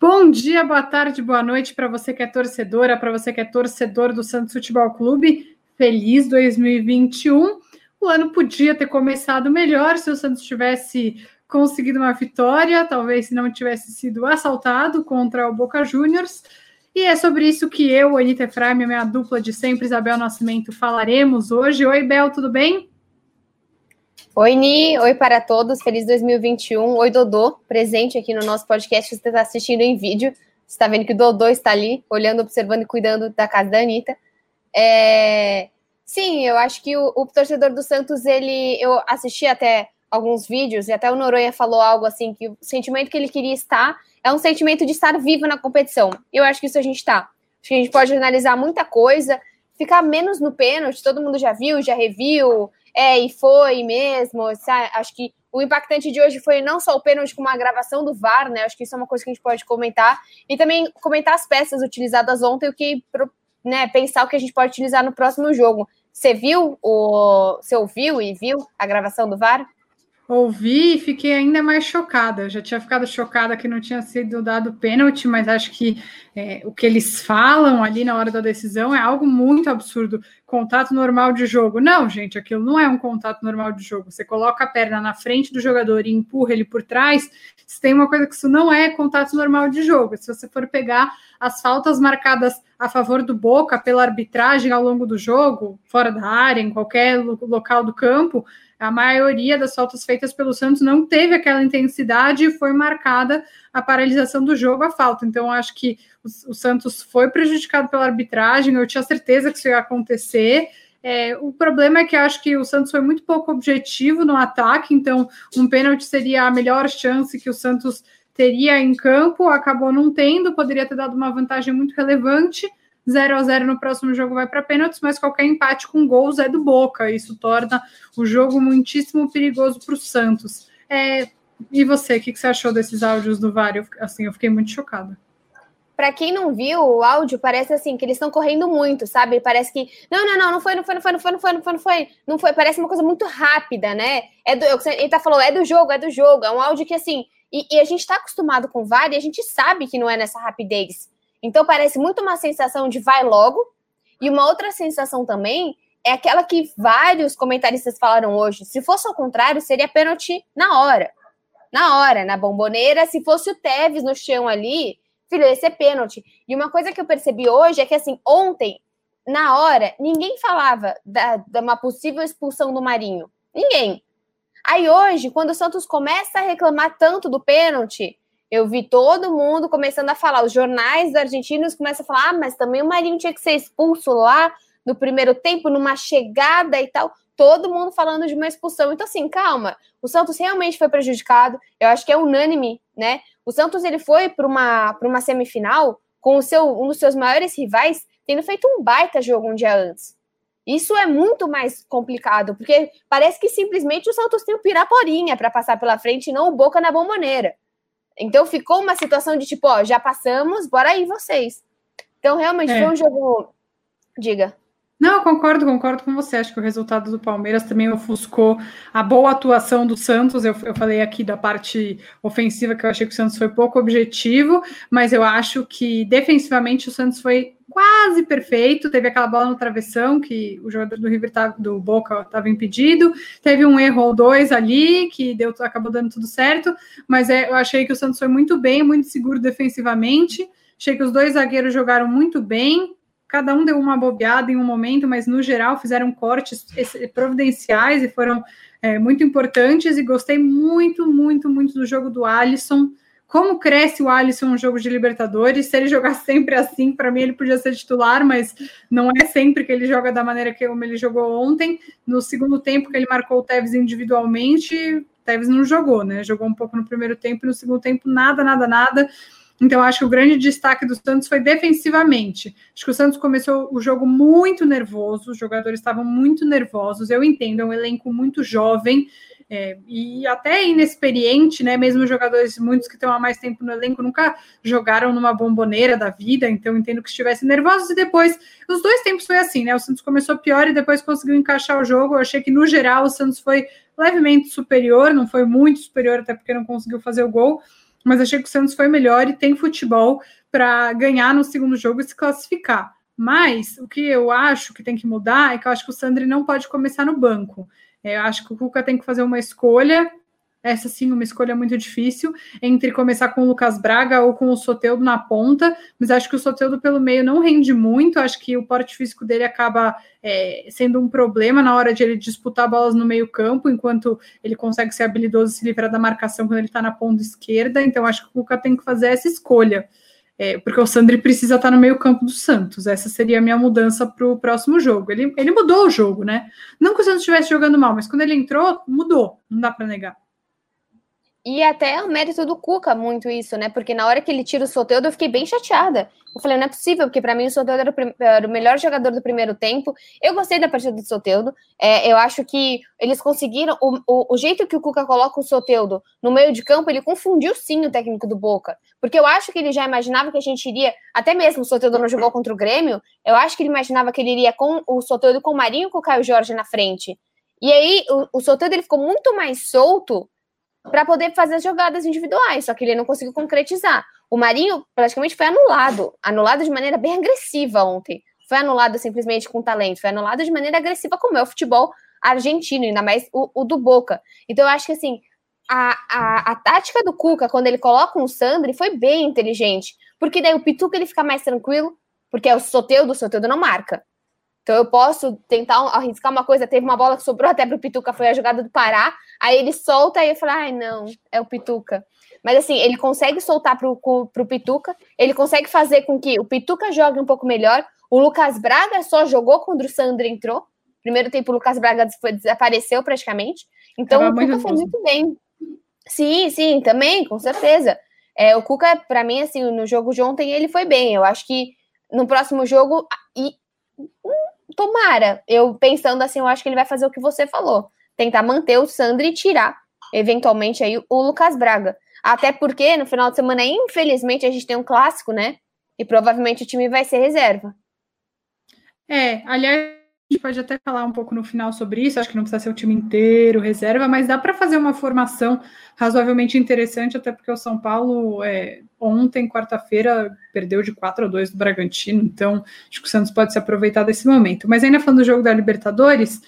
Bom dia, boa tarde, boa noite para você que é torcedora, para você que é torcedor do Santos Futebol Clube. Feliz 2021. O ano podia ter começado melhor se o Santos tivesse conseguido uma vitória, talvez se não tivesse sido assaltado contra o Boca Juniors. E é sobre isso que eu, Anitta Efraim, minha dupla de sempre, Isabel Nascimento, falaremos hoje. Oi, Bel, tudo bem? Oi, Ni. Oi para todos. Feliz 2021. Oi, Dodô, presente aqui no nosso podcast. Você está assistindo em vídeo. Você está vendo que o Dodô está ali, olhando, observando e cuidando da casa da Anitta. É... Sim, eu acho que o, o, torcedor do Santos, ele. Eu assisti até alguns vídeos, e até o Noronha falou algo assim, que o sentimento que ele queria estar é um sentimento de estar vivo na competição. Eu acho que isso a gente está. Acho que a gente pode analisar muita coisa, ficar menos no pênalti, todo mundo já viu, já reviu, é, e foi mesmo. Sabe? Acho que o impactante de hoje foi não só o pênalti, como a gravação do VAR, né? Acho que isso é uma coisa que a gente pode comentar. E também comentar as peças utilizadas ontem, o que né, pensar o que a gente pode utilizar no próximo jogo. Você viu o. Você ouviu e viu a gravação do VAR? Ouvi e fiquei ainda mais chocada. Eu já tinha ficado chocada que não tinha sido dado pênalti, mas acho que é, o que eles falam ali na hora da decisão é algo muito absurdo. Contato normal de jogo. Não, gente, aquilo não é um contato normal de jogo. Você coloca a perna na frente do jogador e empurra ele por trás. Se tem uma coisa que isso não é contato normal de jogo. Se você for pegar as faltas marcadas a favor do Boca pela arbitragem ao longo do jogo, fora da área, em qualquer local do campo a maioria das faltas feitas pelo Santos não teve aquela intensidade e foi marcada a paralisação do jogo, a falta. Então, acho que o, o Santos foi prejudicado pela arbitragem, eu tinha certeza que isso ia acontecer. É, o problema é que acho que o Santos foi muito pouco objetivo no ataque, então um pênalti seria a melhor chance que o Santos teria em campo, acabou não tendo, poderia ter dado uma vantagem muito relevante. 0 a 0 no próximo jogo vai para pênaltis, mas qualquer empate com gols é do Boca. Isso torna o jogo muitíssimo perigoso para o Santos. É, e você, o que, que, você achou desses áudios do VAR? Eu, assim, eu fiquei muito chocada para quem não viu o áudio, parece assim, que eles estão correndo muito, sabe? Parece que. Não, não, não, não foi, não foi, não foi, não foi, não foi, não foi, não foi. Não foi. Parece uma coisa muito rápida, né? É do, é ele tá falou, é do jogo, é do jogo. É um áudio que, assim. E, e a gente está acostumado com o VAR e a gente sabe que não é nessa rapidez. Então parece muito uma sensação de vai logo. E uma outra sensação também é aquela que vários comentaristas falaram hoje. Se fosse ao contrário, seria pênalti na hora. Na hora, na bomboneira. Se fosse o Tevez no chão ali, filho, ia ser pênalti. E uma coisa que eu percebi hoje é que, assim, ontem, na hora, ninguém falava da, de uma possível expulsão do Marinho. Ninguém. Aí hoje, quando o Santos começa a reclamar tanto do pênalti, eu vi todo mundo começando a falar, os jornais argentinos começam a falar, ah, mas também o Marinho tinha que ser expulso lá no primeiro tempo, numa chegada e tal. Todo mundo falando de uma expulsão. Então, assim, calma. O Santos realmente foi prejudicado. Eu acho que é unânime, né? O Santos ele foi para uma, uma semifinal com o seu, um dos seus maiores rivais tendo feito um baita jogo um dia antes. Isso é muito mais complicado, porque parece que simplesmente o Santos tem o Piraporinha para passar pela frente e não o Boca na bomboneira. Então ficou uma situação de tipo, ó, já passamos, bora aí vocês. Então realmente é. foi um jogo. Diga. Não, concordo, concordo com você. Acho que o resultado do Palmeiras também ofuscou a boa atuação do Santos. Eu, eu falei aqui da parte ofensiva que eu achei que o Santos foi pouco objetivo, mas eu acho que defensivamente o Santos foi quase perfeito. Teve aquela bola no travessão que o jogador do River tava, do Boca estava impedido. Teve um erro ou dois ali que deu, acabou dando tudo certo. Mas é, eu achei que o Santos foi muito bem, muito seguro defensivamente. Achei que os dois zagueiros jogaram muito bem. Cada um deu uma bobeada em um momento, mas no geral fizeram cortes providenciais e foram é, muito importantes. E gostei muito, muito, muito do jogo do Alisson como cresce o Alisson no jogo de Libertadores. Se ele jogar sempre assim, para mim ele podia ser titular, mas não é sempre que ele joga da maneira que como ele jogou ontem. No segundo tempo que ele marcou o Tevez individualmente, Tevez não jogou, né? Jogou um pouco no primeiro tempo e no segundo tempo nada, nada, nada. Então, acho que o grande destaque do Santos foi defensivamente. Acho que o Santos começou o jogo muito nervoso, os jogadores estavam muito nervosos. Eu entendo, é um elenco muito jovem, É, e até inexperiente, né? Mesmo jogadores, muitos que estão há mais tempo no elenco, nunca jogaram numa bomboneira da vida, então entendo que estivessem nervosos. E depois, os dois tempos foi assim, né? O Santos começou pior e depois conseguiu encaixar o jogo. Eu achei que, no geral, o Santos foi levemente superior, não foi muito superior, até porque não conseguiu fazer o gol, mas achei que o Santos foi melhor e tem futebol para ganhar no segundo jogo e se classificar. Mas o que eu acho que tem que mudar é que eu acho que o Sandri não pode começar no banco. É, eu acho que o Cuca tem que fazer uma escolha, essa sim, uma escolha muito difícil, entre começar com o Lucas Braga ou com o Soteudo na ponta, mas acho que o Soteudo pelo meio não rende muito, acho que o porte físico dele acaba é, sendo um problema na hora de ele disputar bolas no meio campo, enquanto ele consegue ser habilidoso e se livrar da marcação quando ele está na ponta esquerda, então acho que o Cuca tem que fazer essa escolha é, porque o Sandri precisa estar no meio campo do Santos. Essa seria a minha mudança para o próximo jogo. Ele, ele mudou o jogo, né? Não que o Santos estivesse jogando mal, mas quando ele entrou, mudou. Não dá para negar. E até o mérito do Cuca, muito isso, né? Porque na hora que ele tira o Soteldo, eu fiquei bem chateada. Eu falei, não é possível, porque para mim o Soteldo era, era, o melhor jogador do primeiro tempo. Eu gostei da partida do Soteldo. É, eu acho que eles conseguiram. O, o, o, jeito que o Cuca coloca o Soteldo no meio de campo, ele confundiu sim o técnico do Boca. Porque eu acho que ele já imaginava que a gente iria. Até mesmo o Soteldo não jogou contra o Grêmio. Eu acho que ele imaginava que ele iria com o Soteldo com o Marinho e com o Caio Jorge na frente. E aí o, o Soteldo ele ficou muito mais solto para poder fazer as jogadas individuais, só que ele não conseguiu concretizar. O Marinho praticamente foi anulado, anulado de maneira bem agressiva ontem. Foi anulado simplesmente com talento, foi anulado de maneira agressiva, como é o futebol argentino, ainda mais o, o do Boca. Então eu acho que assim, a, a, a, tática do Cuca, quando ele coloca um Sandri, foi bem inteligente. Porque daí o Pituca ele fica mais tranquilo, porque é o Soteudo, o Soteudo não marca. Então eu posso tentar arriscar uma coisa. Teve uma bola que sobrou até para o Pituca, foi a jogada do Pará. Aí ele solta e eu falo, ai não, é o Pituca. Mas assim, ele consegue soltar para o Pituca, ele consegue fazer com que o Pituca jogue um pouco melhor. O Lucas Braga só jogou quando o Sandro entrou. Primeiro tempo, o Lucas Braga desapareceu praticamente. Então Tava o Cuca foi muito bem. Sim, sim, também, com certeza. É, o Cuca, para mim, assim, no jogo de ontem, ele foi bem. Eu acho que no próximo jogo, e tomara. Eu pensando assim, eu acho que ele vai fazer o que você falou. Tentar manter o Sandri e tirar, eventualmente, aí o Lucas Braga. Até porque no final de semana, infelizmente, a gente tem um clássico, né? E provavelmente o time vai ser reserva. É, aliás, gente pode até falar um pouco no final sobre isso. Acho que não precisa ser o time inteiro, reserva, mas dá para fazer uma formação razoavelmente interessante, até porque o São Paulo é, ontem, quarta-feira, perdeu de 4 a 2 do Bragantino, então acho que o Santos pode se aproveitar desse momento. Mas ainda falando do jogo da Libertadores,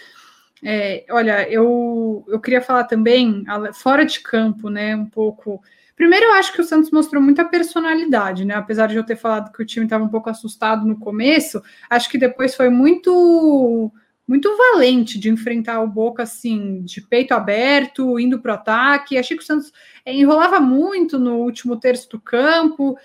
é, olha, eu, eu queria falar também, fora de campo, né, um pouco. Primeiro, eu acho que o Santos mostrou muita personalidade, né? Apesar de eu ter falado que o time estava um pouco assustado no começo, acho que depois foi muito muito valente de enfrentar o Boca assim, de peito aberto, indo para o ataque. Achei que o Santos é, enrolava muito no último terço do campo,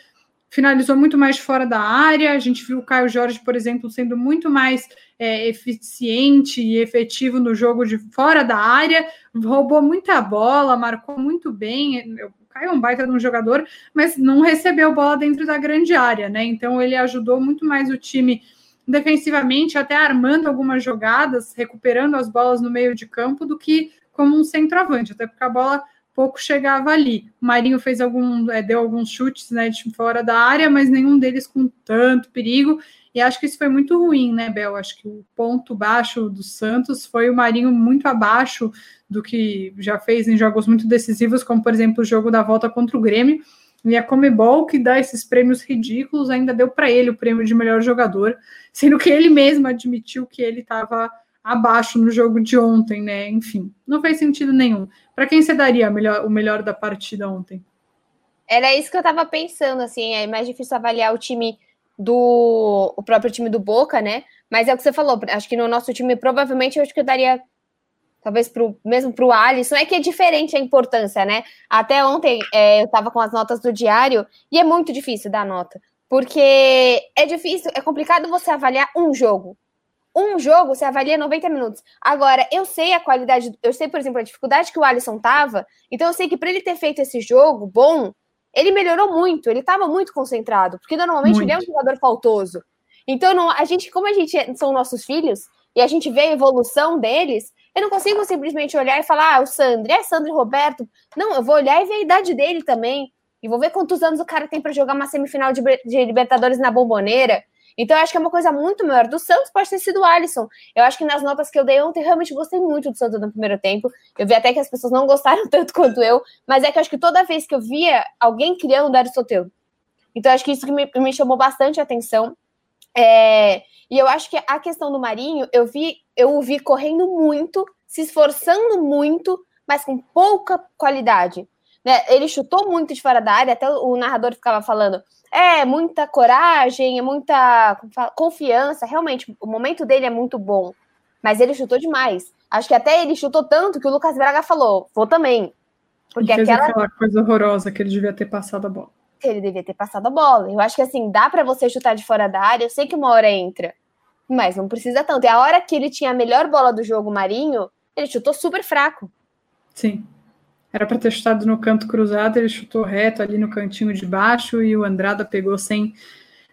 finalizou muito mais fora da área. A gente viu o Caio Jorge, por exemplo, sendo muito mais é, eficiente e efetivo no jogo de fora da área, roubou muita bola, marcou muito bem. O Caio é um baita de um jogador, mas não recebeu bola dentro da grande área, né? Então ele ajudou muito mais o time defensivamente, até armando algumas jogadas, recuperando as bolas no meio de campo, do que como um centroavante, até porque a bola pouco chegava ali. O Marinho fez algum, é, deu alguns chutes né, de fora da área, mas nenhum deles com tanto perigo. E acho que isso foi muito ruim, né, Bel? Acho que o ponto baixo do Santos foi o Marinho muito abaixo do que já fez em jogos muito decisivos, como por exemplo o jogo da volta contra o Grêmio. E a Comebol, que dá esses prêmios ridículos, ainda deu para ele o prêmio de melhor jogador, sendo que ele mesmo admitiu que ele estava abaixo no jogo de ontem, né? Enfim, não fez sentido nenhum. Para quem você daria melhor, o melhor da partida ontem? Era isso que eu estava pensando, assim, é mais difícil avaliar o time do o próprio time do Boca, né? Mas é o que você falou, acho que no nosso time provavelmente eu acho que eu daria talvez pro, mesmo para o Alisson, é que é diferente a importância, né? Até ontem é, eu estava com as notas do diário e é muito difícil dar nota, porque é difícil, é complicado você avaliar um jogo. Um jogo você avalia 90 minutos. Agora, eu sei a qualidade, eu sei, por exemplo, a dificuldade que o Alisson tava, então eu sei que para ele ter feito esse jogo bom, ele melhorou muito, ele estava muito concentrado, porque normalmente muito. ele é um jogador faltoso. Então, não, a gente, como a gente é, são nossos filhos, e a gente vê a evolução deles, Eu não consigo simplesmente olhar e falar, ah, o Sandro, é Sandro e Roberto. Não, eu vou olhar e ver a idade dele também. E vou ver quantos anos o cara tem para jogar uma semifinal de, de Libertadores na Bomboneira. Então, eu acho que é uma coisa muito maior. Do Santos pode ter sido o Alisson. Eu acho que nas notas que eu dei ontem, realmente gostei muito do Santos no primeiro tempo. Eu vi até que as pessoas não gostaram tanto quanto eu, mas é que eu acho que toda vez que eu via alguém criando, era o Soteldo. Então, acho que isso que me, me chamou bastante atenção. É, e eu acho que a questão do Marinho, eu vi, eu o vi correndo muito, se esforçando muito, mas com pouca qualidade. Né? Ele chutou muito de fora da área, até o narrador ficava falando é muita coragem, é muita confiança. Realmente, o momento dele é muito bom. Mas ele chutou demais. Acho que até ele chutou tanto que o Lucas Braga falou: vou também. Porque fez aquela... aquela coisa horrorosa que ele devia ter passado a bola. Ele devia ter passado a bola. Eu acho que assim, dá para você chutar de fora da área. Eu sei que uma hora entra, mas não precisa tanto. E a hora que ele tinha a melhor bola do jogo, Marinho, ele chutou super fraco. Sim. Era para ter chutado no canto cruzado, ele chutou reto ali no cantinho de baixo e o Andrada pegou sem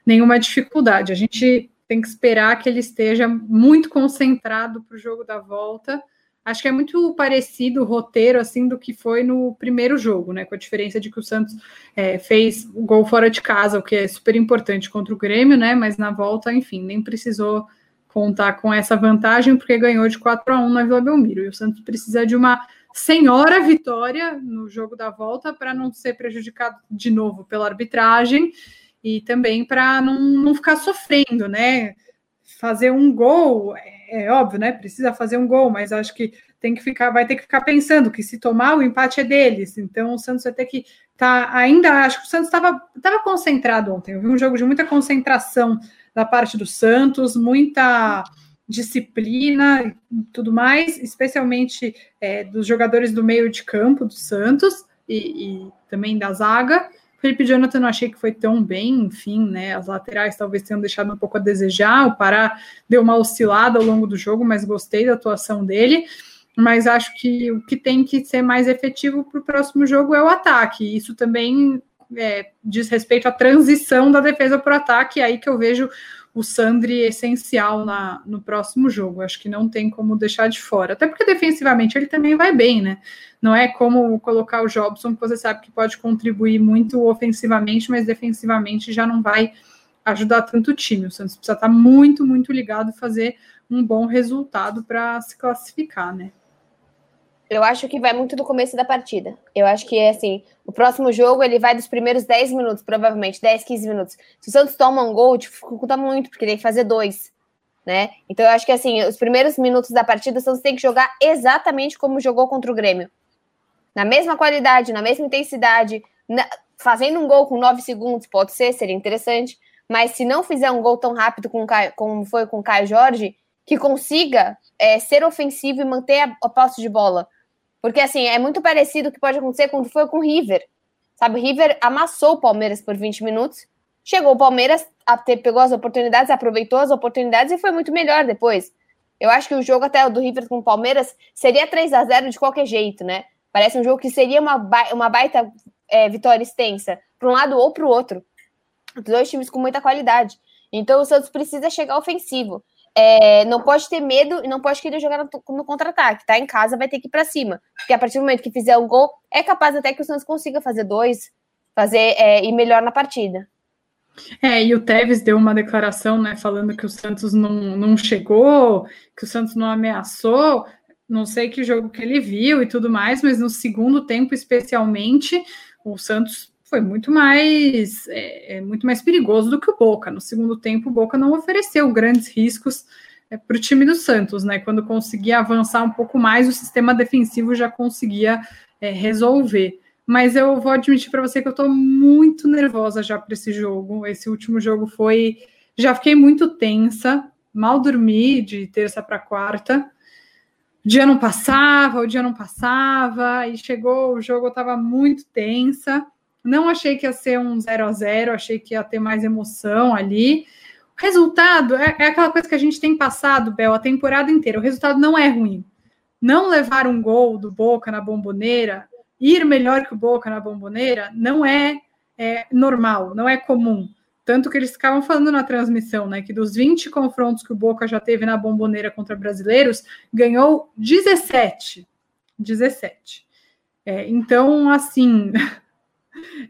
nenhuma dificuldade. A gente tem que esperar que ele esteja muito concentrado para o jogo da volta. Acho que é muito parecido o roteiro assim do que foi no primeiro jogo, né? Com a diferença de que o Santos é, fez o gol fora de casa, o que é super importante contra o Grêmio, né? Mas na volta, enfim, nem precisou contar com essa vantagem porque ganhou de 4 a 1 na Vila Belmiro. E o Santos precisa de uma senhora vitória no jogo da volta para não ser prejudicado de novo pela arbitragem e também para não, não ficar sofrendo, né? Fazer um gol é, é, óbvio, né? Precisa fazer um gol, mas acho que tem que ficar, vai ter que ficar pensando que se tomar o empate é deles. Então o Santos vai ter que tá ainda, acho que o Santos estava concentrado ontem. Eu vi um jogo de muita concentração da parte do Santos, muita disciplina e tudo mais, especialmente é, dos jogadores do meio de campo do Santos e, e, também da zaga. Felipe Jonathan não achei que foi tão bem, enfim, né? As laterais talvez tenham deixado um pouco a desejar. O Pará deu uma oscilada ao longo do jogo, mas gostei da atuação dele. Mas acho que o que tem que ser mais efetivo para o próximo jogo é o ataque. Isso também é, diz respeito à transição da defesa para o ataque, aí que eu vejo o Sandri essencial na, no próximo jogo. Acho que não tem como deixar de fora. Até porque defensivamente ele também vai bem, né? Não é como colocar o Jobson, que você sabe que pode contribuir muito ofensivamente, mas defensivamente já não vai ajudar tanto o time. O Santos precisa estar muito, muito ligado e fazer um bom resultado para se classificar, né? Eu acho que vai muito do começo da partida. Eu acho que, assim, o próximo jogo ele vai dos primeiros 10 minutos, provavelmente, 10, 15 minutos. Se o Santos toma um gol, dificulta muito, porque tem que fazer dois, né? Então eu acho que, assim, os primeiros minutos da partida, o Santos tem que jogar exatamente como jogou contra o Grêmio. Na mesma qualidade, na mesma intensidade, na... fazendo um gol com 9 segundos, pode ser, seria interessante. Mas se não fizer um gol tão rápido com Caio, como foi com o Caio Jorge, que consiga é, ser ofensivo e manter a, a posse de bola porque, assim, é muito parecido o que pode acontecer quando foi com o River. Sabe, o River amassou o Palmeiras por 20 minutos. Chegou o Palmeiras, pegou as oportunidades, aproveitou as oportunidades e foi muito melhor depois. Eu acho que o jogo até do River com o Palmeiras seria 3 a 0 de qualquer jeito, né? Parece um jogo que seria uma, uma baita é, vitória extensa, para um lado ou para o outro. Dois times com muita qualidade. Então o Santos precisa chegar ofensivo é, não pode ter medo e não pode querer jogar no, no contra-ataque. Tá em casa, vai ter que ir para cima. Porque a partir do momento que fizer um gol, é capaz até que o Santos consiga fazer dois, fazer é, ir melhor na partida. É, e o Tevez deu uma declaração, né, falando que o Santos não, não chegou, que o Santos não ameaçou. Não sei que jogo que ele viu e tudo mais, mas no segundo tempo, especialmente, o Santos foi muito mais é, é, muito mais perigoso do que o Boca. No segundo tempo, o Boca não ofereceu grandes riscos é, para o time do Santos, né? Quando conseguia avançar um pouco mais, o sistema defensivo já conseguia é, resolver. Mas eu vou admitir para você que eu estou muito nervosa já para esse jogo. Esse último jogo foi. Já fiquei muito tensa, mal dormi de terça para quarta. O dia não passava, o dia não passava, e chegou o jogo, eu estava muito tensa. Não achei que ia ser um 0 a 0 achei que ia ter mais emoção ali. O resultado é, é aquela coisa que a gente tem passado, Bel, a temporada inteira. O resultado não é ruim. Não levar um gol do Boca na bomboneira, ir melhor que o Boca na bomboneira, não é, é normal, não é comum. Tanto que eles ficavam falando na transmissão, né? Que dos 20 confrontos que o Boca já teve na bomboneira contra brasileiros, ganhou 17. 17. É, então, assim,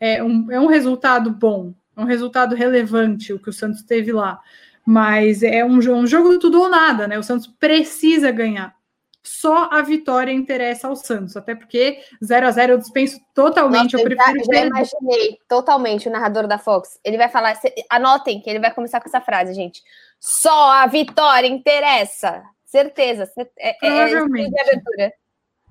é um, é um resultado bom, é um resultado relevante o que o Santos teve lá. Mas é um, um jogo tudo ou nada, né? O Santos precisa ganhar só a vitória interessa ao Santos, até porque 0 a 0 eu dispenso totalmente. Nossa, eu prefiro já, já imaginei totalmente o narrador da Fox. Ele vai falar, anotem que ele vai começar com essa frase, gente. Só a vitória interessa. Certeza. É, é, é. É, abertura.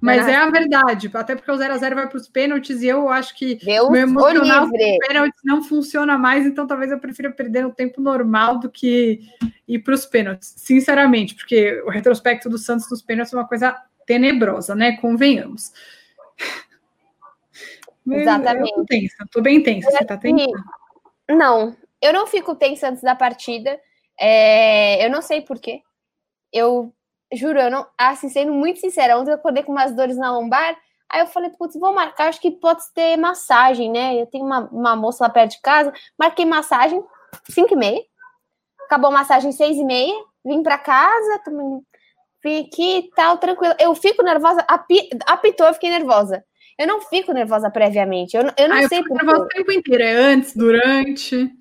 Mas é a verdade, até porque o 0 a 0 vai para os pênaltis e eu acho que Deus o meu emocional pênaltis não funciona mais, então talvez eu prefira perder no tempo normal do que ir para os pênaltis, sinceramente, porque o retrospecto do Santos nos pênaltis é uma coisa tenebrosa, né? Convenhamos. Exatamente. Eu tô tensa, tô bem tensa. Você tá tensa? Não, eu não fico tensa antes da partida. É, eu não sei porquê. Eu juro, eu não, assim, sendo muito sincera, ontem eu acordei com umas dores na lombar, aí eu falei, putz, vou marcar, acho que pode ter massagem, né? Eu tenho uma, uma moça lá perto de casa, marquei massagem, 5 e meia, acabou a massagem 6 e meia, vim para casa, tomei, vim aqui e tal, tranquilo. Eu fico nervosa, api, apitou, eu fiquei nervosa. Eu não fico nervosa previamente, eu, eu não ah, sei eu fico nervosa o tempo inteiro, é antes, durante...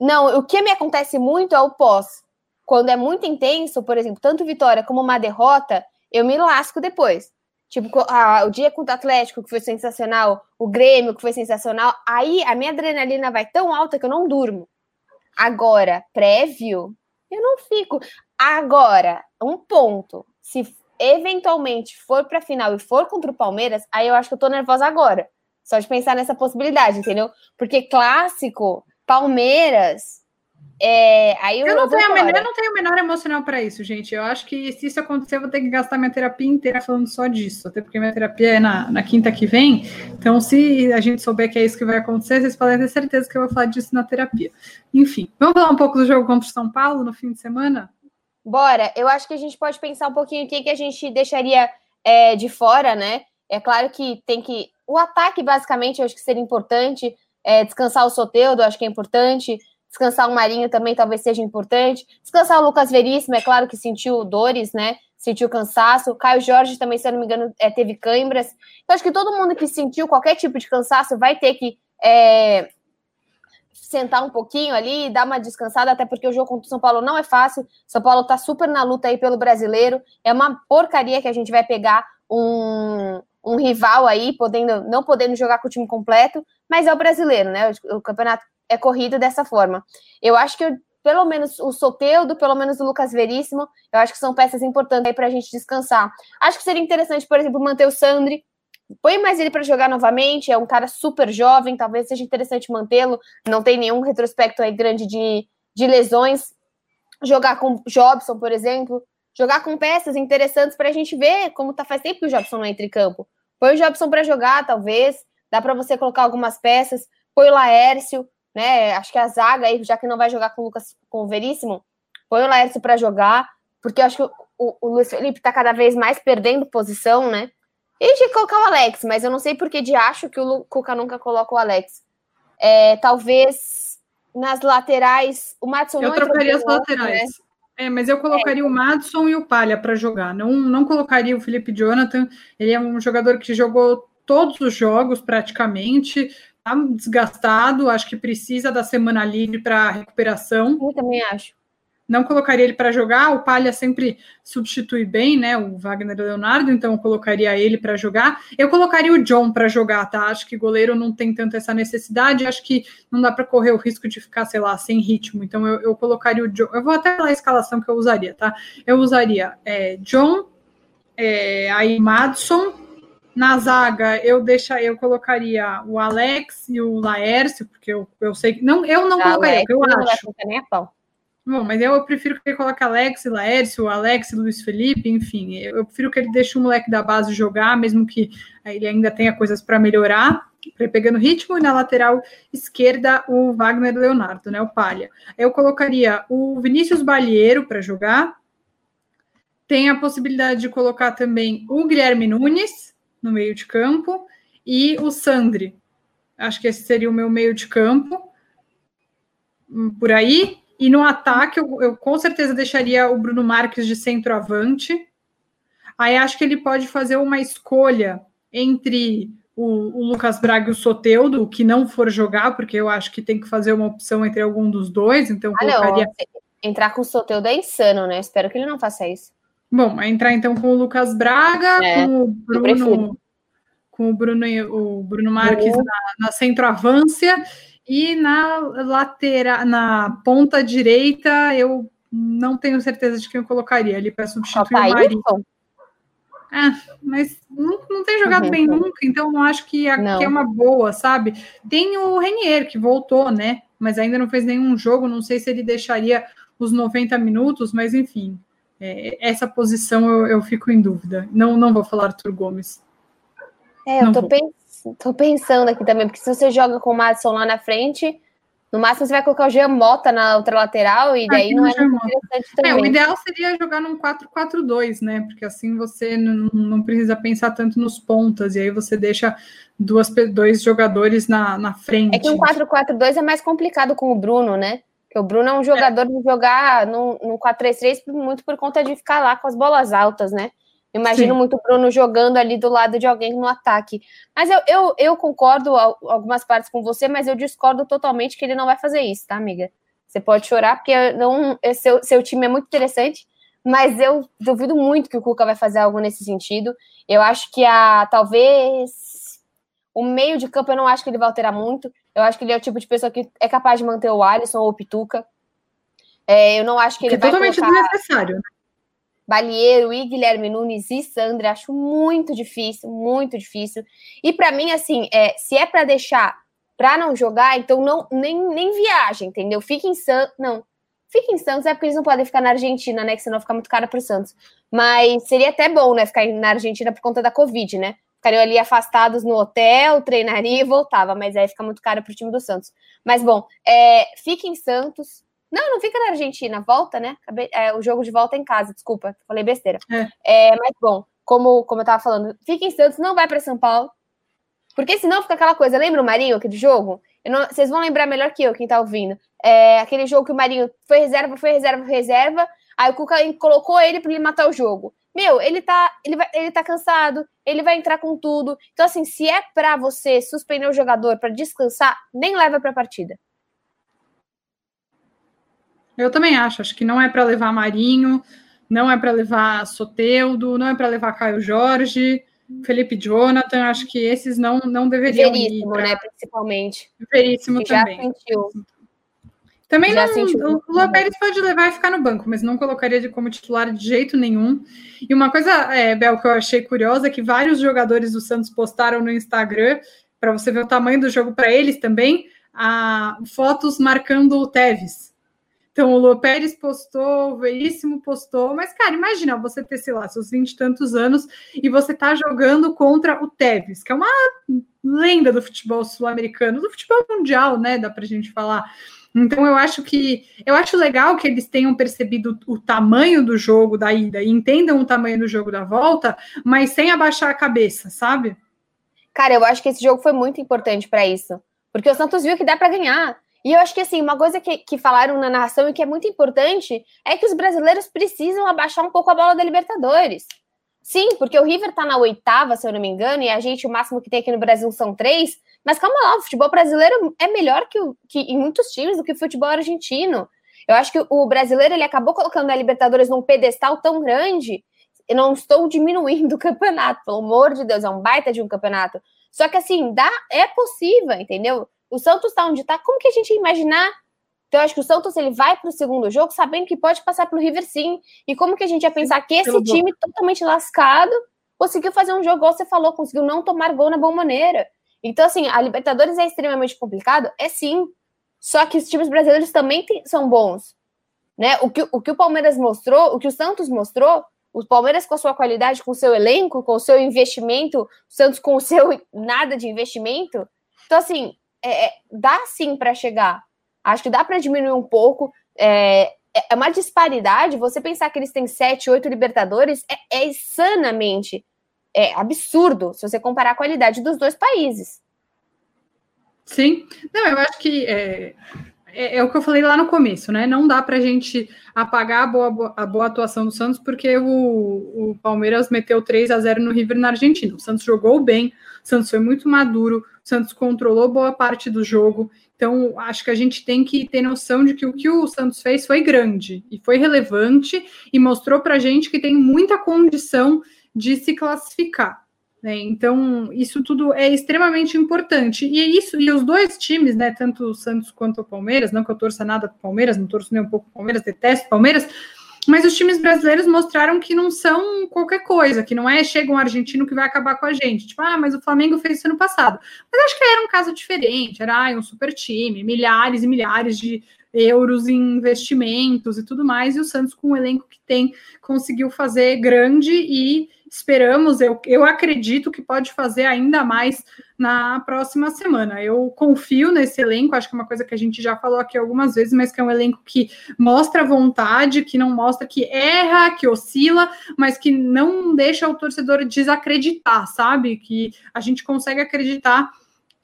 Não, o que me acontece muito é o pós quando é muito intenso, por exemplo, tanto vitória como uma derrota, eu me lasco depois. Tipo, a, o dia contra o Atlético, que foi sensacional, o Grêmio, que foi sensacional, aí a minha adrenalina vai tão alta que eu não durmo. Agora, prévio, eu não fico. Agora, um ponto. Se eventualmente for para final e for contra o Palmeiras, aí eu acho que eu tô nervosa agora. Só de pensar nessa possibilidade, entendeu? Porque clássico, Palmeiras, é, aí eu, eu, não tenho menor, eu não tenho o menor emocional para isso, gente. Eu acho que se isso acontecer, eu vou ter que gastar minha terapia inteira falando só disso. Até porque minha terapia é na, na quinta que vem. Então, se a gente souber que é isso que vai acontecer, vocês podem ter certeza que eu vou falar disso na terapia. Enfim, vamos falar um pouco do jogo contra o São Paulo no fim de semana? Bora. Eu acho que a gente pode pensar um pouquinho o que, que a gente deixaria é, de fora, né? É claro que tem que. O ataque, basicamente, eu acho que seria importante. É, descansar o Soteudo, acho que é importante. Descansar o Marinho também talvez seja importante. Descansar o Lucas Veríssimo, é claro que sentiu dores, né? Sentiu cansaço. O Caio Jorge também, se eu não me engano, é, teve câimbras. Então, acho que todo mundo que sentiu qualquer tipo de cansaço vai ter que é, sentar um pouquinho ali, dar uma descansada, até porque o jogo contra o São Paulo não é fácil. São Paulo tá super na luta aí pelo brasileiro. É uma porcaria que a gente vai pegar um, um rival aí, podendo, não podendo jogar com o time completo, mas é o brasileiro, né? O, o campeonato é corrido dessa forma. Eu acho que eu, pelo menos o Soteudo, pelo menos o Lucas Veríssimo, eu acho que são peças importantes aí para a gente descansar. Acho que seria interessante, por exemplo, manter o Sandri. Põe mais ele para jogar novamente, é um cara super jovem, talvez seja interessante mantê-lo. Não tem nenhum retrospecto aí grande de, de lesões. Jogar com Jobson, por exemplo, jogar com peças interessantes para a gente ver como tá faz tempo que o Jobson não entra em campo. Põe o Jobson para jogar, talvez. Dá para você colocar algumas peças. Põe o Laércio né? Acho que a zaga aí, já que não vai jogar com o Lucas com o Veríssimo, põe o Laércio para jogar, porque eu acho que o, o, Luiz Felipe está cada vez mais perdendo posição, né? E tinha que colocar o Alex, mas eu não sei por que de acho que o Cuca nunca coloca o Alex. É, talvez nas laterais, o Matson Eu trocaria as laterais. Né? É, mas eu colocaria é. o Madison e o Palha para jogar. Não, não colocaria o Felipe Jonathan. Ele é um jogador que jogou todos os jogos praticamente, tá desgastado, acho que precisa da semana livre para recuperação. Eu também acho. Não colocaria ele para jogar, o Palha sempre substitui bem, né? O Wagner Leonardo, então eu colocaria ele para jogar. Eu colocaria o John para jogar, tá? Acho que goleiro não tem tanto essa necessidade, acho que não dá para correr o risco de ficar, sei lá, sem ritmo. Então eu, eu colocaria o John. Eu vou até falar a escalação que eu usaria, tá? Eu usaria é, John, é, aí Madison, na zaga, eu deixa, eu colocaria o Alex e o Laércio, porque eu, eu sei que. Não, eu não colocaria, eu não acho. Nem a pau. Bom, mas eu, prefiro que ele coloque Alex e Laércio, Alex e Luiz Felipe, enfim. Eu, eu prefiro que ele deixe o moleque da base jogar, mesmo que ele ainda tenha coisas para melhorar, para pegando ritmo, e na lateral esquerda o Wagner Leonardo, né? O Palha. Eu colocaria o Vinícius Balheiro para jogar. Tem a possibilidade de colocar também o Guilherme Nunes no meio de campo, e o Sandri. Acho que esse seria o meu meio de campo. hum, por aí. E no ataque, eu, eu, com certeza deixaria o Bruno Marques de centroavante. Aí acho que ele pode fazer uma escolha entre o, o Lucas Braga e o Soteudo, o que não for jogar, porque eu acho que tem que fazer uma opção entre algum dos dois. Então, ah, colocaria. Não. Entrar com o Soteudo é insano, né? Espero que ele não faça isso. Bom, entrar então com o Lucas Braga, é, com o Bruno, com o Bruno, o Bruno Marques uhum. na, na centroavância e na lateral, na ponta direita, eu não tenho certeza de quem eu colocaria ali para substituir o Marinho. É, mas não, não tem jogado uhum, bem nunca, então não acho que aqui é uma boa, sabe? Tem o Renier, que voltou, né? Mas ainda não fez nenhum jogo, não sei se ele deixaria os 90 minutos, mas enfim, é, essa posição eu, eu, fico em dúvida. Não, não vou falar Arthur Gomes. É, eu tô, pens tô, pensando aqui também, porque se você joga com o Madison lá na frente, no máximo você vai colocar o Jean Mota na outra lateral e daí não é interessante também. É, o ideal seria jogar num 4-4-2, né? Porque assim você não, não precisa pensar tanto nos pontas, e aí você deixa duas, dois jogadores na, na frente. É que um 4-4-2 é mais complicado com o Bruno, né? Porque o Bruno é um jogador é. de jogar no, no 4-3-3 muito por conta de ficar lá com as bolas altas, né? Imagino Sim. muito o Bruno jogando ali do lado de alguém no ataque. Mas eu, eu, eu concordo algumas partes com você, mas eu discordo totalmente que ele não vai fazer isso, tá, amiga? Você pode chorar, porque não, seu, seu time é muito interessante, mas eu duvido muito que o Cuca vai fazer algo nesse sentido. Eu acho que a talvez o meio de campo eu não acho que ele vai alterar muito. Eu acho que ele é o tipo de pessoa que é capaz de manter o Alisson ou o Pituca. É, eu não acho que ele vai totalmente colocar... desnecessário. Né? Balieiro e Guilherme Nunes e Sandra, acho muito difícil, muito difícil. E para mim, assim, é, se é para deixar para não jogar, então não nem, nem viagem, entendeu? Fique em Santos. Não. Fique em Santos, é porque eles não podem ficar na Argentina, né? Que senão fica muito caro pro Santos. Mas seria até bom, né? Ficar na Argentina por conta da Covid, né? Ficariam ali afastados no hotel, treinaria e voltava, mas aí fica muito caro pro time do Santos. Mas bom, é, fique em Santos, não, não fica na Argentina, volta, né? É, o jogo de volta é em casa, desculpa, falei besteira. É. é mas bom, como, como eu tava falando, fica em Santos, não vai para São Paulo. Porque senão fica aquela coisa, lembra o Marinho, aquele jogo? Não, vocês vão lembrar melhor que eu, quem tá ouvindo. É, aquele jogo que o Marinho foi reserva, foi reserva, foi reserva, aí o Cuca colocou ele para ele matar o jogo. Meu, ele tá, ele, vai, ele tá cansado, ele vai entrar com tudo. Então, assim, se é para você suspender o jogador para descansar, nem leva pra partida. Eu também acho. Acho que não é para levar Marinho, não é para levar Soteudo, não é para levar Caio Jorge, Felipe Jonathan. Acho que esses não, não deveriam Veríssimo, ir. Pra... né? Principalmente. Veríssimo também. Já sentiu. Também já não, sentiu. o Lua Pérez pode levar e ficar no banco, mas não colocaria de como titular de jeito nenhum. E uma coisa, é, Bel, que eu achei curiosa é que vários jogadores do Santos postaram no Instagram, para você ver o tamanho do jogo para eles também, a, fotos marcando o Tevez. Então, o Lô Pérez postou, o Veríssimo postou, mas, cara, imagina você ter, sei lá, seus vinte e tantos anos e você tá jogando contra o Tevez, que é uma lenda do futebol sul-americano, do futebol mundial, né? Dá pra gente falar. Então, eu acho que eu acho legal que eles tenham percebido o tamanho do jogo da ida e entendam o tamanho do jogo da volta, mas sem abaixar a cabeça, sabe? Cara, eu acho que esse jogo foi muito importante para isso. Porque o Santos viu que dá para ganhar. E eu acho que assim, uma coisa que, que falaram na narração e que é muito importante é que os brasileiros precisam abaixar um pouco a bola da Libertadores. Sim, porque o River tá na oitava, se eu não me engano, e a gente, o máximo que tem aqui no Brasil são três. Mas calma lá, o futebol brasileiro é melhor que, o, que em muitos times do que o futebol argentino. Eu acho que o brasileiro ele acabou colocando a Libertadores num pedestal tão grande. Eu não estou diminuindo o campeonato, pelo amor de Deus, é um baita de um campeonato. Só que assim, dá, é possível, entendeu? O Santos está onde está. Como que a gente ia imaginar? Então, eu acho que o Santos ele vai para o segundo jogo sabendo que pode passar pelo River sim. E como que a gente ia pensar que esse time totalmente lascado conseguiu fazer um jogo, igual você falou, conseguiu não tomar gol na boa maneira. Então, assim, a Libertadores é extremamente complicado? É sim. Só que os times brasileiros também tem, são bons. Né? O, que, o que o Palmeiras mostrou, o que o Santos mostrou, o Palmeiras com a sua qualidade, com o seu elenco, com o seu investimento, o Santos com o seu nada de investimento. Então, assim, é, é, dá sim para chegar. Acho que dá para diminuir um pouco. É, é, é uma disparidade. Você pensar que eles têm sete, oito Libertadores é, é insanamente é absurdo se você comparar a qualidade dos dois países. Sim, não, eu acho que é, é, é, o que eu falei lá no começo, né? Não dá para a gente apagar a boa, a boa atuação do Santos, porque o, o Palmeiras meteu 3 a 0 no River na Argentina. O Santos jogou bem, o Santos foi muito maduro, o Santos controlou boa parte do jogo. Então, acho que a gente tem que ter noção de que o que o Santos fez foi grande e foi relevante e mostrou para a gente que tem muita condição de se classificar. Né? Então, isso tudo é extremamente importante. E é isso, e os dois times, né, tanto o Santos quanto o Palmeiras, não que eu torça nada para o Palmeiras, não torço nem um pouco o Palmeiras, detesto o Palmeiras, mas os times brasileiros mostraram que não são qualquer coisa, que não é chega um argentino que vai acabar com a gente. Tipo, ah, mas o Flamengo fez isso ano passado. Mas acho que era um caso diferente, era ah, um super time, milhares e milhares de euros em investimentos e tudo mais, e o Santos, com o elenco que tem, conseguiu fazer grande e esperamos, eu, eu acredito que pode fazer ainda mais na próxima semana. Eu confio nesse elenco, acho que é uma coisa que a gente já falou aqui algumas vezes, mas que é um elenco que mostra vontade, que não mostra que erra, que oscila, mas que não deixa o torcedor desacreditar, sabe? Que a gente consegue acreditar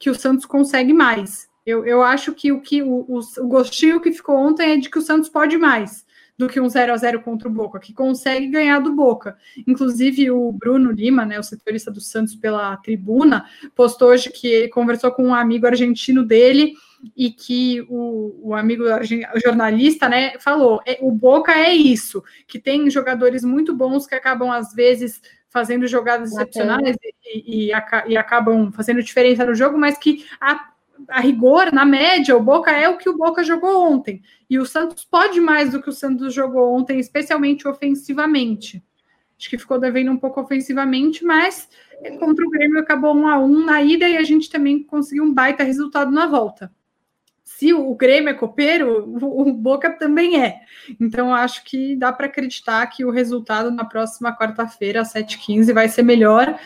que o Santos consegue mais. Eu, eu acho que o que o, o, o gostinho que ficou ontem é de que o Santos pode mais do que um 0 a 0 contra o Boca, que consegue ganhar do Boca. Inclusive, o Bruno Lima, né, o setorista do Santos pela tribuna, postou hoje que ele conversou com um amigo argentino dele e que o, o amigo o jornalista né, falou: é, o Boca é isso, que tem jogadores muito bons que acabam, às vezes, fazendo jogadas excepcionais e, e, e, acabam fazendo diferença no jogo, mas que a a rigor, na média, o Boca é o que o Boca jogou ontem. E o Santos pode mais do que o Santos jogou ontem, especialmente ofensivamente. Acho que ficou devendo um pouco ofensivamente, mas contra o Grêmio acabou um a um na ida e a gente também conseguiu um baita resultado na volta. Se o Grêmio é copeiro, o Boca também é. Então, acho que dá para acreditar que o resultado na próxima quarta-feira, às 7h15, vai ser melhor,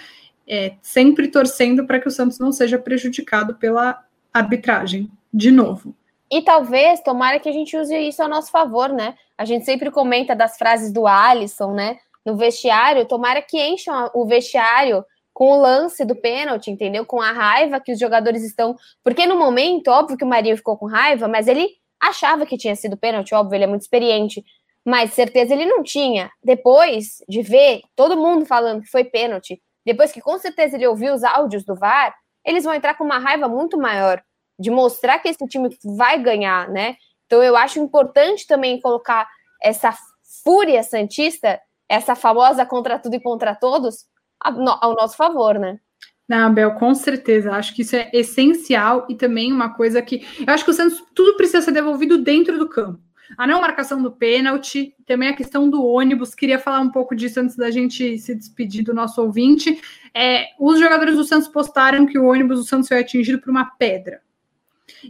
é, sempre torcendo para que o Santos não seja prejudicado pela arbitragem, de novo. E talvez, tomara que a gente use isso a nosso favor, né? A gente sempre comenta das frases do Alisson, né? No vestiário, tomara que encham o vestiário com o lance do pênalti, entendeu? Com a raiva que os jogadores estão. Porque no momento, óbvio que o Marinho ficou com raiva, mas ele achava que tinha sido pênalti, óbvio, ele é muito experiente. Mas certeza ele não tinha. Depois de ver todo mundo falando que foi pênalti, depois que com certeza ele ouviu os áudios do VAR, eles vão entrar com uma raiva muito maior de mostrar que esse time vai ganhar, né? Então eu acho importante também colocar essa fúria santista, essa famosa contra tudo e contra todos, ao nosso favor, né? Não, Bel, com certeza. Acho que isso é essencial e também uma coisa que. Eu acho que o Santos tudo precisa ser devolvido dentro do campo a não marcação do pênalti, também a questão do ônibus. Queria falar um pouco disso antes da gente se despedir do nosso ouvinte. É, os jogadores do Santos postaram que o ônibus do Santos foi atingido por uma pedra.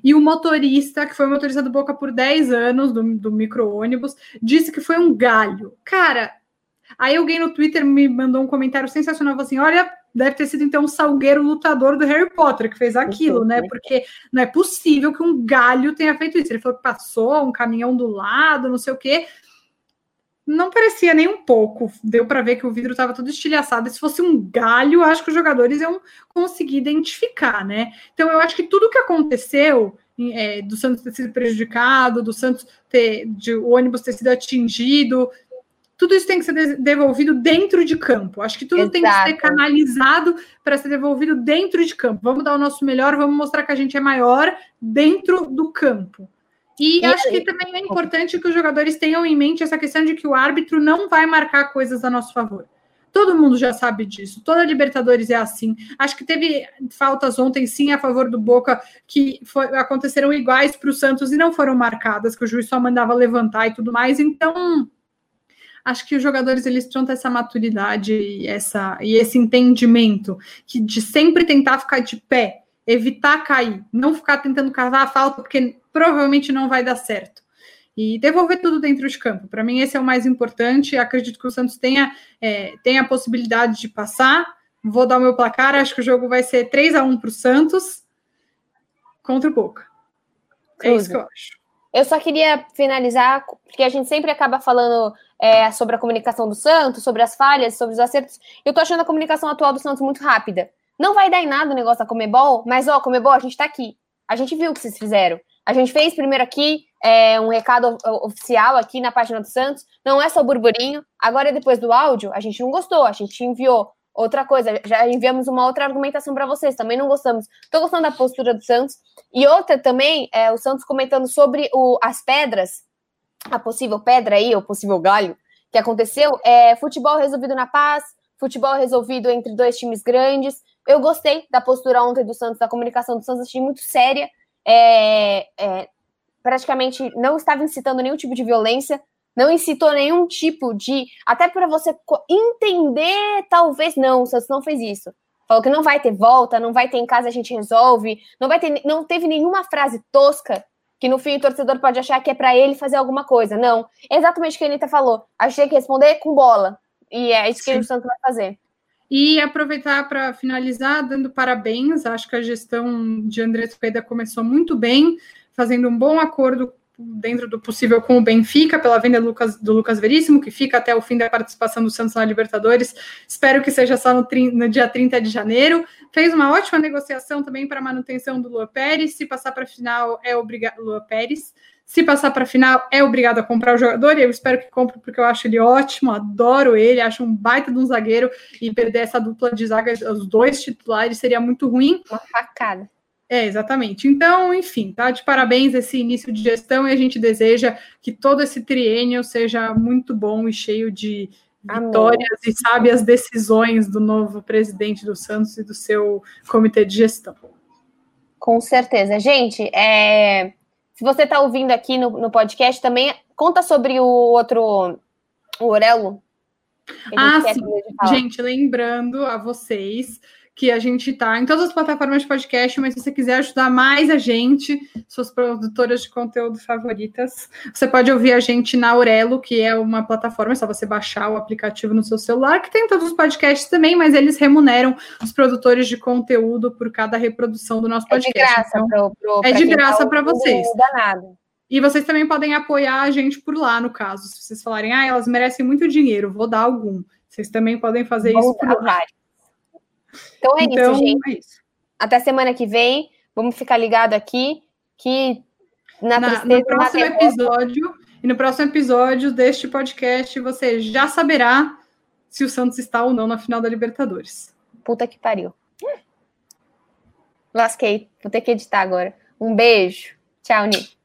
E o motorista, que foi motorista do Boca por 10 anos, do, do micro-ônibus, disse que foi um galho. Cara, aí alguém no Twitter me mandou um comentário sensacional, assim, olha, deve ter sido então um salgueiro lutador do Harry Potter que fez aquilo, né? Porque não é possível que um galho tenha feito isso. Ele falou que passou um caminhão do lado, não sei o quê. Não parecia nem um pouco. Deu para ver que o vidro estava todo estilhaçado. E se fosse um galho, acho que os jogadores iam conseguir identificar, né? Então eu acho que tudo que aconteceu é, do Santos ter sido prejudicado, do Santos ter de, o ônibus ter sido atingido, tudo isso tem que ser devolvido dentro de campo. Acho que tudo Exato. tem que ser canalizado para ser devolvido dentro de campo. Vamos dar o nosso melhor, vamos mostrar que a gente é maior dentro do campo. E, e acho que também é importante que os jogadores tenham em mente essa questão de que o árbitro não vai marcar coisas a nosso favor. Todo mundo já sabe disso. Toda Libertadores é assim. Acho que teve faltas ontem, sim, a favor do Boca, que foi, aconteceram iguais para o Santos e não foram marcadas, que o juiz só mandava levantar e tudo mais. Então, acho que os jogadores eles precisam ter essa maturidade e, essa, e esse entendimento que de sempre tentar ficar de pé, evitar cair, não ficar tentando cavar a falta, porque provavelmente não vai dar certo. E devolver tudo dentro de campo. Para mim, esse é o mais importante. Acredito que o Santos tenha, é, tenha a possibilidade de passar. Vou dar o meu placar. Acho que o jogo vai ser 3 a 1 para o Santos contra o Boca. É isso que eu acho. Eu só queria finalizar, porque a gente sempre acaba falando é, sobre a comunicação do Santos, sobre as falhas, sobre os acertos. Eu tô achando a comunicação atual do Santos muito rápida. Não vai dar em nada o negócio da Comebol, mas ó, Comebol, a gente tá aqui. A gente viu o que vocês fizeram. A gente fez primeiro aqui é, um recado oficial aqui na página do Santos. Não é só burburinho. Agora, depois do áudio, a gente não gostou. A gente enviou outra coisa. Já enviamos uma outra argumentação para vocês. Também não gostamos. Estou gostando da postura do Santos. E outra também, é, o Santos comentando sobre o, as pedras, a possível pedra aí, o possível galho que aconteceu. É, futebol resolvido na paz, futebol resolvido entre dois times grandes. Eu gostei da postura ontem do Santos, da comunicação do Santos, achei muito séria. É, é, praticamente não estava incitando nenhum tipo de violência, não incitou nenhum tipo de. Até para você entender, talvez não, o Santos não fez isso. Falou que não vai ter volta, não vai ter em casa a gente resolve, não vai ter, não teve nenhuma frase tosca que no fim o torcedor pode achar que é para ele fazer alguma coisa. Não, é exatamente o que a Anitta falou. A gente tem que responder com bola. E é isso que Sim. o Santos vai fazer. E aproveitar para finalizar, dando parabéns. Acho que a gestão de André Peda começou muito bem, fazendo um bom acordo dentro do possível com o Benfica, pela venda do Lucas, do Lucas Veríssimo, que fica até o fim da participação do Santos na Libertadores. Espero que seja só no, no dia 30 de janeiro. Fez uma ótima negociação também para manutenção do Lua Pérez. Se passar para a final, é obrigado. Lua Pérez. Se passar para a final, é obrigado a comprar o jogador, e eu espero que compre, porque eu acho ele ótimo, adoro ele, acho um baita de um zagueiro, e perder essa dupla de zaga, os dois titulares, seria muito ruim. Uma facada. É, exatamente. Então, enfim, tá de parabéns esse início de gestão e a gente deseja que todo esse triênio seja muito bom e cheio de vitórias Amém. e sábias decisões do novo presidente do Santos e do seu comitê de gestão. Com certeza. Gente, é... se você está ouvindo aqui no, no, podcast, também conta sobre o outro, o Orelo. Ah, sim. Gente, lembrando a vocês que a gente está em todas as plataformas de podcast, mas se você quiser ajudar mais a gente, suas produtoras de conteúdo favoritas, você pode ouvir a gente na Aurelo, que é uma plataforma, é só você baixar o aplicativo no seu celular, que tem todos os podcasts também, mas eles remuneram os produtores de conteúdo por cada reprodução do nosso podcast. É de graça então, pro, pro, é de graça tá para vocês. Danado. E vocês também podem apoiar a gente por lá, no caso. Se vocês falarem, ah, elas merecem muito dinheiro, vou dar algum. Vocês também podem fazer Vou isso por lá. Vários. Então é então, isso, gente. É isso. Até semana que vem. Vamos ficar ligado aqui que na, na no próximo episódio e no próximo episódio deste podcast você já saberá se o Santos está ou não na final da Libertadores. Puta que pariu. Lasquei. Vou ter que editar agora. Um beijo. Tchau, Nick.